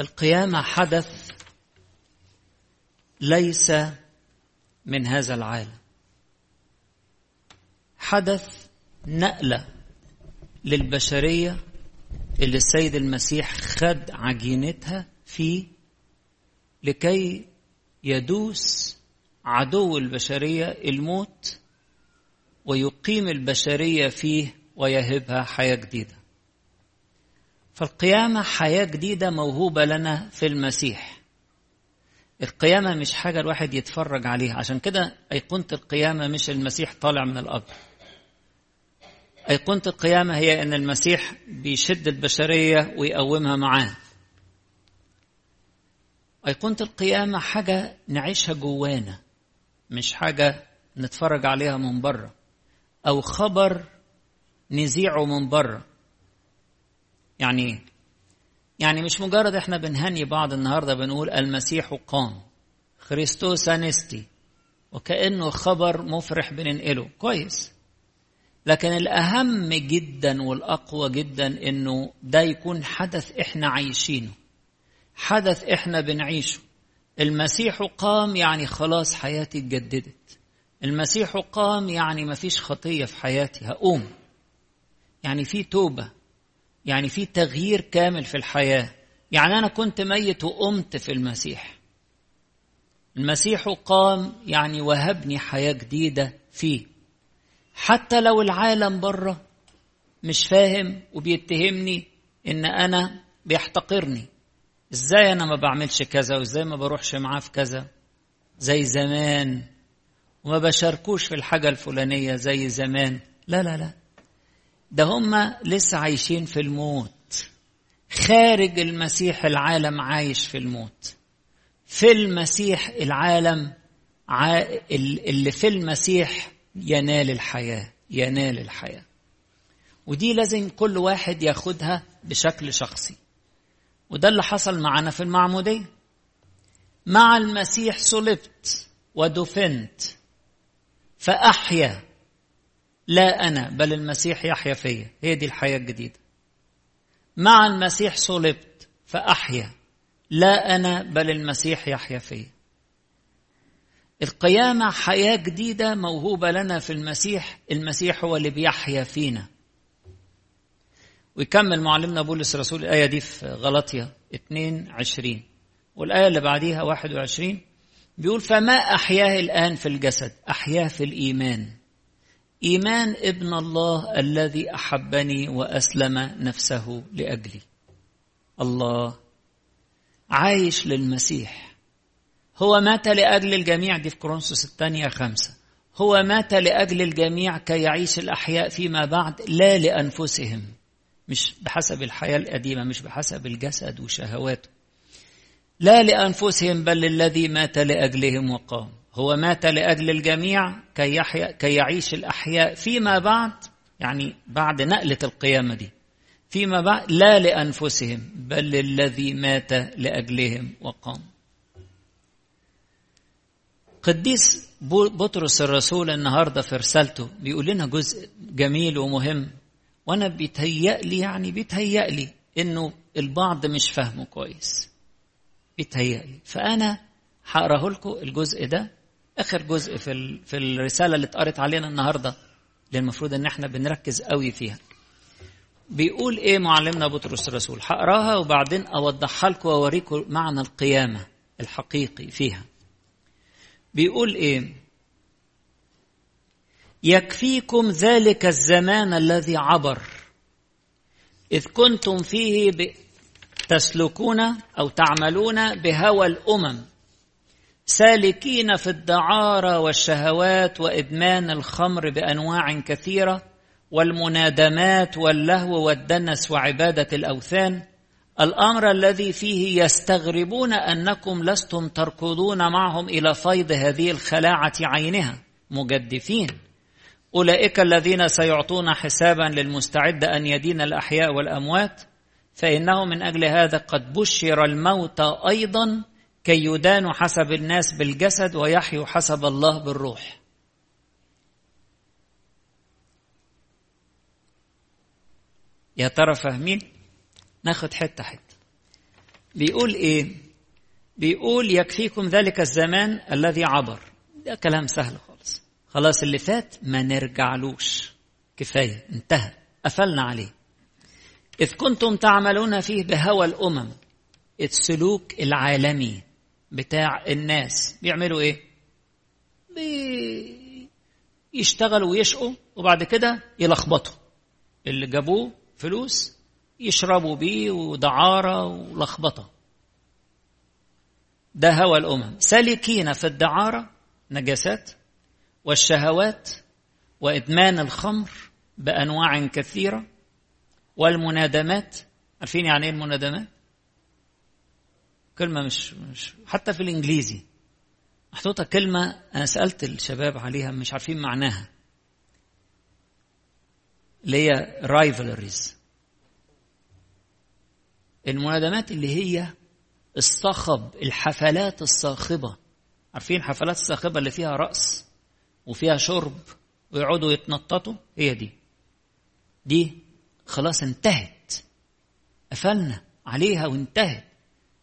القيامة حدث ليس من هذا العالم. حدث نقلة للبشرية اللي السيد المسيح خد عجينتها فيه لكي يدوس عدو البشرية الموت ويقيم البشرية فيه ويهبها حياة جديدة. فالقيامة حياة جديدة موهوبة لنا في المسيح. القيامة مش حاجة الواحد يتفرج عليها. عشان كده أيقونة القيامة مش المسيح طالع من القبر أيقونة القيامة هي أن المسيح بيشد البشرية ويقومها معاه. أيقونة القيامة حاجة نعيشها جوانا مش حاجة نتفرج عليها من بره أو خبر نذيعه من بره. يعني إيه؟ يعني مش مجرد إحنا بنهني بعض النهارده بنقول المسيح قام خريستوس انستي وكأنه خبر مفرح بننقله. كويس. لكن الأهم جدا والأقوى جدا إنه ده يكون حدث إحنا عايشينه. حدث إحنا بنعيشه. المسيح قام يعني خلاص حياتي اتجددت. المسيح قام يعني مفيش خطية في حياتي. هقوم. يعني في توبة. يعني في تغيير كامل في الحياة. يعني أنا كنت ميت وقمت في المسيح. المسيح قام يعني وهبني حياة جديدة فيه. حتى لو العالم بره مش فاهم وبيتهمني إن أنا بيحتقرني. إزاي أنا ما بعملش كذا وإزاي ما بروحش معاه في كذا؟ زي زمان. وما بشاركوش في الحاجة الفلانية زي زمان. لا لا لا. ده هم لسه عايشين في الموت. خارج المسيح العالم عايش في الموت. في المسيح العالم اللي في المسيح ينال الحياة ينال الحياة. ودي لازم كل واحد ياخدها بشكل شخصي. وده اللي حصل معنا في المعمودية. مع المسيح صلبت ودفنت فأحيا لا أنا بل المسيح يحيا فيا. هي دي الحياة الجديدة. مع المسيح صلبت فأحيا. لا أنا بل المسيح يحيا فيا. القيامة حياة جديدة موهوبة لنا في المسيح. المسيح هو اللي بيحيا فينا. ويكمل معلمنا بولس الرسول الآية دي في غلطية 22 والآية اللي بعديها 21 بيقول فما أحياه الآن في الجسد أحياه في الإيمان. إيمان ابن الله الذي أحبني وأسلم نفسه لأجلي. الله عايش للمسيح. هو مات لأجل الجميع دي في كورنثوس الثانية خمسة. هو مات لأجل الجميع كي يعيش الأحياء فيما بعد لا لأنفسهم. مش بحسب الحياة القديمة مش بحسب الجسد وشهواته. لا لأنفسهم بل للذي مات لأجلهم وقام. هو مات لأجل الجميع كي, يحيا كي يعيش الأحياء فيما بعد يعني بعد نقلة القيامة دي فيما بعد لا لأنفسهم بل للذي مات لأجلهم وقام. قديس بطرس الرسول النهاردة في رسالته بيقول لنا جزء جميل ومهم وأنا بيتهيألي يعني بيتهيألي إنه البعض مش فاهمه كويس. بيتهيألي فأنا هقراه لكم الجزء ده آخر جزء في في الرسالة اللي اتقرت علينا النهاردة اللي المفروض إن إحنا بنركز قوي فيها. بيقول إيه معلمنا بطرس الرسول؟ هقراها وبعدين أوضحها لكم وأوريكم معنى القيامة الحقيقي فيها. بيقول إيه؟ يكفيكم ذلك الزمان الذي عبر. إذ كنتم فيه تسلكون أو تعملون بهوى الأمم. سالكين في الدعارة والشهوات وإدمان الخمر بأنواع كثيرة والمنادمات واللهو والدنس وعبادة الأوثان. الأمر الذي فيه يستغربون أنكم لستم تركضون معهم إلى فيض هذه الخلاعة عينها مجدفين. أولئك الذين سيعطون حسابا للمستعد أن يدين الأحياء والأموات فإنه من أجل هذا قد بشر الموت أيضا كي يدانوا حسب الناس بالجسد ويحيوا حسب الله بالروح. يا ترى فاهمين؟ ناخد حتة حتة. بيقول إيه؟ بيقول يكفيكم ذلك الزمان الذي عبر. ده كلام سهل خالص. خلاص اللي فات ما نرجعلوش. كفاية انتهى. قفلنا عليه. إذ كنتم تعملون فيه بهوى الأمم السلوك العالمي. بتاع الناس. بيعملوا إيه؟ بيشتغلوا ويشقوا وبعد كده يلخبطوا. اللي جابوه فلوس يشربوا بيه ودعارة ولخبطة. ده هوى الأمم. سالكين في الدعارة نجاسات والشهوات وإدمان الخمر بأنواع كثيرة والمنادمات. عارفين يعني إيه المنادمات؟ كلمة مش, مش حتى في الإنجليزي. محطوطة كلمة أنا سألت الشباب عليها مش عارفين معناها. اللي هي رايفلريز المنادمات اللي هي الصخب الحفلات الصاخبة. عارفين الحفلات الصاخبة اللي فيها رأس وفيها شرب ويقعدوا يتنططوا؟ هي دي. دي خلاص انتهت. قفلنا عليها وانتهت.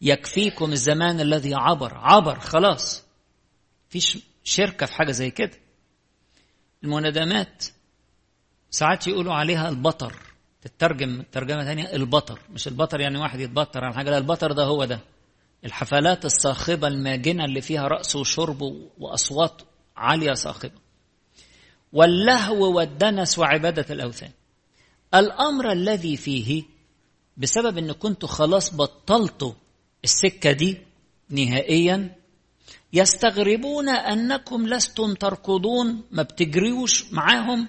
يكفيكم الزمان الذي عبر. عبر خلاص. فيش شركة في حاجة زي كده. المنادمات ساعات يقولوا عليها البطر. تترجم ترجمة ثانية البطر. مش البطر يعني واحد يتبطر عن حاجة لا البطر ده هو ده. الحفلات الصاخبة الماجنة اللي فيها رأس وشرب وأصوات عالية صاخبة. واللهو والدنس وعبادة الأوثان. الأمر الذي فيه بسبب أن كنتوا خلاص بطلتوا السكة دي نهائيا يستغربون أنكم لستم تركضون ما بتجريوش معاهم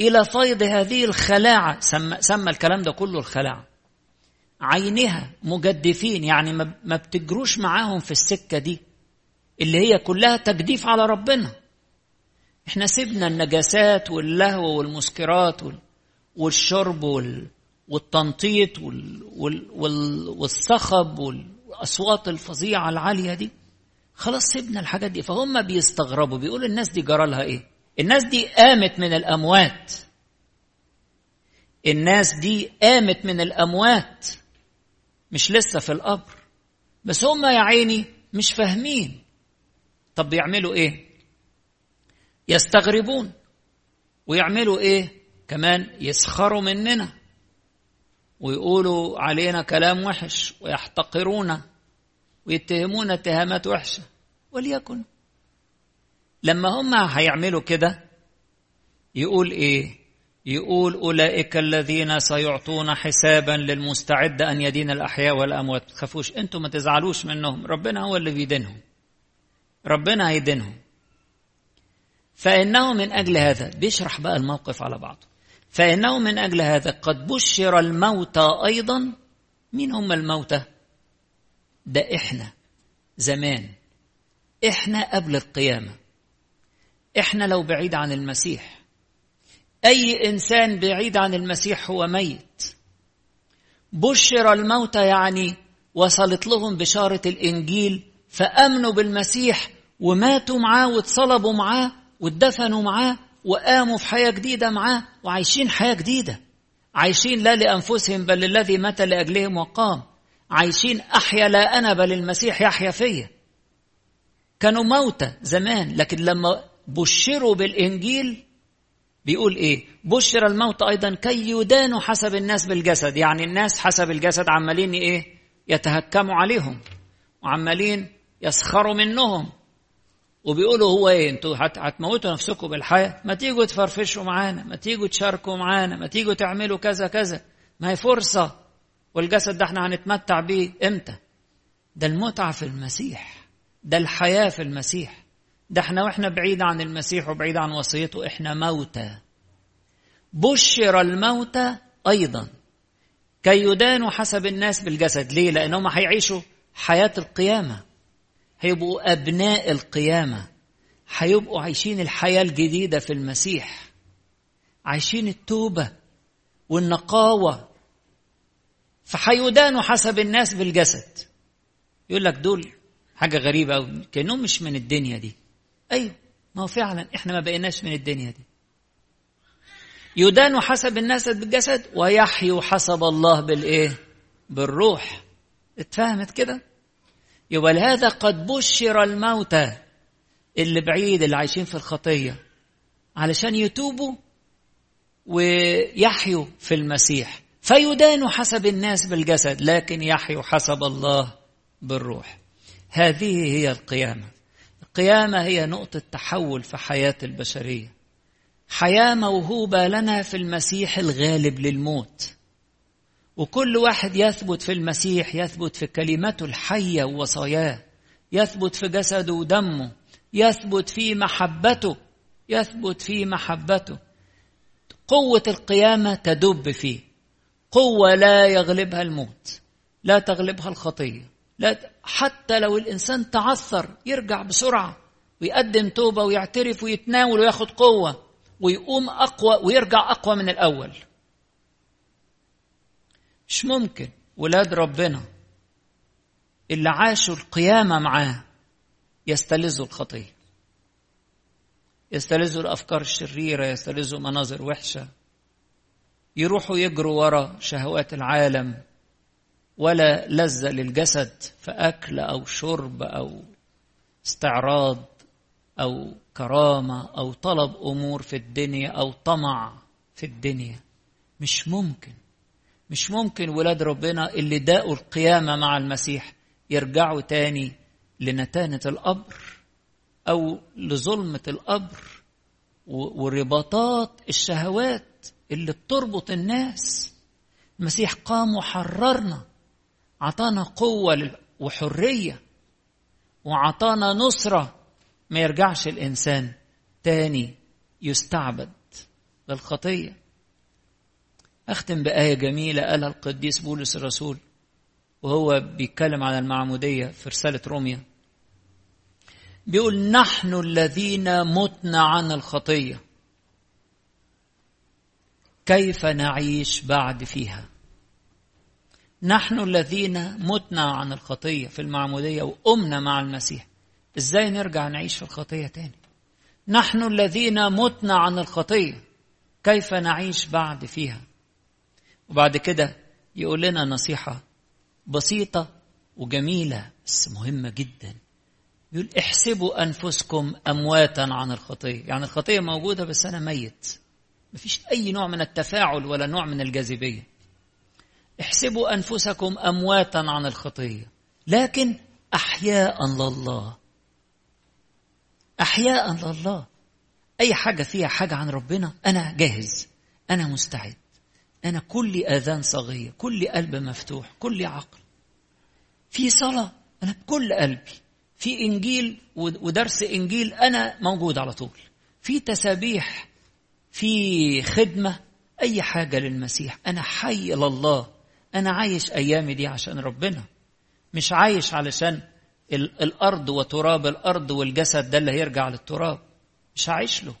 إلى فيض هذه الخلاعة. سمى, سمى الكلام ده كله الخلاعة. عينها مجدفين يعني ما بتجروش معاهم في السكة دي اللي هي كلها تجديف على ربنا. إحنا سيبنا النجاسات واللهو والمسكرات والشرب والتنطيط والصخب والأصوات الفظيعة العالية دي خلاص سيبنا الحاجات دي. فهم بيستغربوا بيقولوا الناس دي جرى لها إيه؟ الناس دي قامت من الأموات. الناس دي قامت من الأموات مش لسه في القبر. بس هم يا عيني مش فاهمين. طب بيعملوا إيه؟ يستغربون. ويعملوا إيه؟ كمان يسخروا مننا. ويقولوا علينا كلام وحش ويحتقرونا ويتهمونا اتهامات وحشة. وليكن. لما هم هيعملوا كده يقول إيه؟ يقول أولئك الذين سيعطون حسابا للمستعد أن يدين الأحياء والأموات. ما تخافوش أنتم ما تزعلوش منهم. ربنا هو اللي بيدينهم. ربنا هيدينهم. فإنه من أجل هذا بيشرح بقى الموقف على بعضه. فإنه من أجل هذا قد بشر الموتى أيضا. مين هم الموتى ده إحنا زمان. إحنا قبل القيامة. إحنا لو بعيد عن المسيح. أي إنسان بعيد عن المسيح هو ميت. بشر الموتى يعني وصلت لهم بشارة الإنجيل فأمنوا بالمسيح وماتوا معاه واتصلبوا معاه واتدفنوا معاه وقاموا في حياة جديدة معاه وعايشين حياة جديدة. عايشين لا لأنفسهم بل للذي مات لأجلهم وقام. عايشين أحيا لا أنا بل المسيح يحيا فيا. كانوا موتى زمان لكن لما بشروا بالإنجيل بيقول إيه؟ بشر الموت أيضا كي يدانوا حسب الناس بالجسد. يعني الناس حسب الجسد عمالين إيه؟ يتهكموا عليهم وعمالين يسخروا منهم. وبيقولوا هو إيه؟ أنتوا هتموتوا نفسكم بالحياة. ما تيجوا تفرفشوا معانا ما تيجوا تشاركوا معانا ما تيجوا تعملوا كذا كذا. ما هي فرصة. والجسد ده إحنا هنتمتع بيه إمتى؟ ده المتعة في المسيح. ده الحياة في المسيح. ده إحنا وإحنا بعيد عن المسيح وبعيد عن وصيته إحنا موتى. بشر الموتى أيضا. كي يدانوا حسب الناس بالجسد. ليه؟ لأنهم هيعيشوا حياة القيامة. هيبقوا أبناء القيامة. هيبقوا عايشين الحياة الجديدة في المسيح. عايشين التوبة والنقاوة. فحيدانوا حسب الناس بالجسد. يقول لك دول حاجة غريبة قوي كأنهم مش من الدنيا دي. أيوه ما هو فعلا إحنا ما بقيناش من الدنيا دي. يدان حسب الناس بالجسد ويحيوا حسب الله بالإيه؟ بالروح. اتفهمت كده؟ يبقى لهذا قد بشر الموتى اللي بعيد اللي عايشين في الخطية علشان يتوبوا ويحيوا في المسيح. فيدانوا حسب الناس بالجسد لكن يحيوا حسب الله بالروح. هذه هي القيامة. القيامة هي نقطة تحول في حياة البشرية. حياة موهوبة لنا في المسيح الغالب للموت. وكل واحد يثبت في المسيح يثبت في كلمته الحية ووصاياه يثبت في جسده ودمه يثبت في محبته يثبت في محبته. قوة القيامة تدب فيه. قوة لا يغلبها الموت لا تغلبها الخطية. لا حتى لو الإنسان تعثر يرجع بسرعة ويقدم توبة ويعترف ويتناول وياخد قوة ويقوم أقوى ويرجع أقوى من الأول. مش ممكن ولاد ربنا اللي عاشوا القيامة معاه يستلذوا الخطية يستلذوا الأفكار الشريرة يستلذوا مناظر وحشة يروحوا يجروا ورا شهوات العالم ولا لذة للجسد في أكل أو شرب أو استعراض أو كرامة أو طلب أمور في الدنيا أو طمع في الدنيا. مش ممكن. مش ممكن ولاد ربنا اللي داقوا القيامة مع المسيح يرجعوا تاني لنتانة القبر أو لظلمة القبر ورباطات الشهوات اللي بتربط الناس. المسيح قام وحررنا عطانا قوة وحرية وعطانا نصرة. ما يرجعش الإنسان تاني يستعبد للخطية أختم بآية جميلة قالها القديس بولس الرسول وهو بيتكلم عن المعمودية في رسالة روميا. بيقول نحن الذين متنا عن الخطية كيف نعيش بعد فيها؟ نحن الذين متنا عن الخطية في المعمودية وقمنا مع المسيح. إزاي نرجع نعيش في الخطية تاني؟ نحن الذين متنا عن الخطية كيف نعيش بعد فيها؟ وبعد كده يقول لنا نصيحة بسيطة وجميلة بس مهمة جدا. يقول احسبوا أنفسكم أمواتا عن الخطية يعني الخطية موجودة بس أنا ميت. مفيش أي نوع من التفاعل ولا نوع من الجاذبية. احسبوا أنفسكم أمواتا عن الخطية لكن أحياء لله. أحياء لله. أي حاجة فيها حاجة عن ربنا أنا جاهز. أنا مستعد. أنا كل آذان صغير كل قلب مفتوح كل عقل. في صلاة أنا بكل قلبي. في إنجيل ودرس إنجيل أنا موجود على طول. في تسابيح في خدمة أي حاجة للمسيح. أنا حي لله. أنا عايش أيامي دي عشان ربنا. مش عايش علشان الأرض وتراب الأرض والجسد ده اللي هيرجع للتراب. مش عايش له.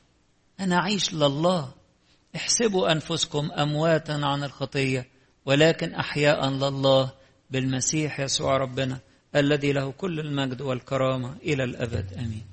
أنا عايش لله. احسبوا أنفسكم أمواتا عن الخطية ولكن أحياء لله بالمسيح يسوع ربنا الذي له كل المجد والكرامة إلى الأبد. آمين.